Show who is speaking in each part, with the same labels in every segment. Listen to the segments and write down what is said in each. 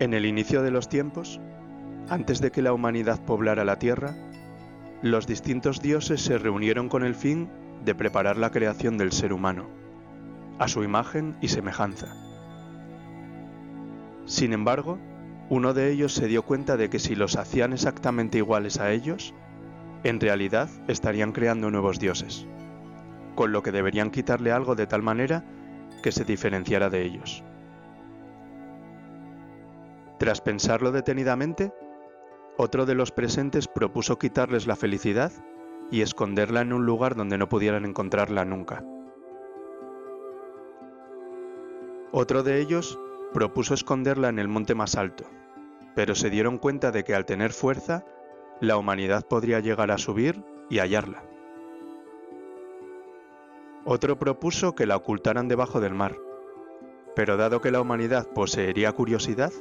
Speaker 1: En el inicio de los tiempos, antes de que la humanidad poblara la tierra, los distintos dioses se reunieron con el fin de preparar la creación del ser humano, a su imagen y semejanza. Sin embargo, uno de ellos se dio cuenta de que si los hacían exactamente iguales a ellos, en realidad estarían creando nuevos dioses, con lo que deberían quitarle algo de tal manera que se diferenciara de ellos. Tras pensarlo detenidamente, otro de los presentes propuso quitarles la felicidad y esconderla en un lugar donde no pudieran encontrarla nunca. Otro de ellos propuso esconderla en el monte más alto, pero se dieron cuenta de que al tener fuerza, la humanidad podría llegar a subir y hallarla. Otro propuso que la ocultaran debajo del mar, pero dado que la humanidad poseería curiosidad,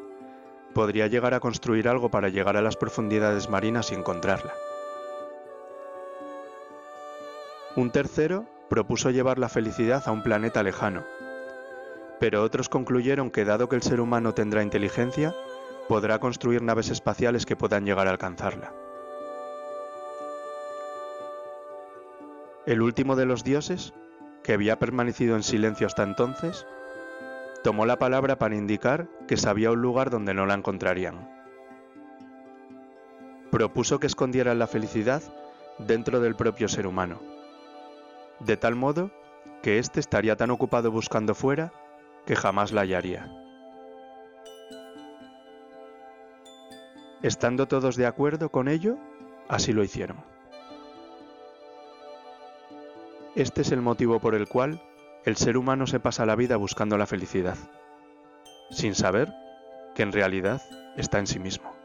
Speaker 1: podría llegar a construir algo para llegar a las profundidades marinas y encontrarla. Un tercero propuso llevar la felicidad a un planeta lejano, pero otros concluyeron que dado que el ser humano tendrá inteligencia, podrá construir naves espaciales que puedan llegar a alcanzarla. El último de los dioses, que había permanecido en silencio hasta entonces, tomó la palabra para indicar que sabía un lugar donde no la encontrarían. Propuso que escondieran la felicidad dentro del propio ser humano, de tal modo que éste estaría tan ocupado buscando fuera que jamás la hallaría. Estando todos de acuerdo con ello, así lo hicieron. Este es el motivo por el cual el ser humano se pasa la vida buscando la felicidad, sin saber que en realidad está en sí mismo.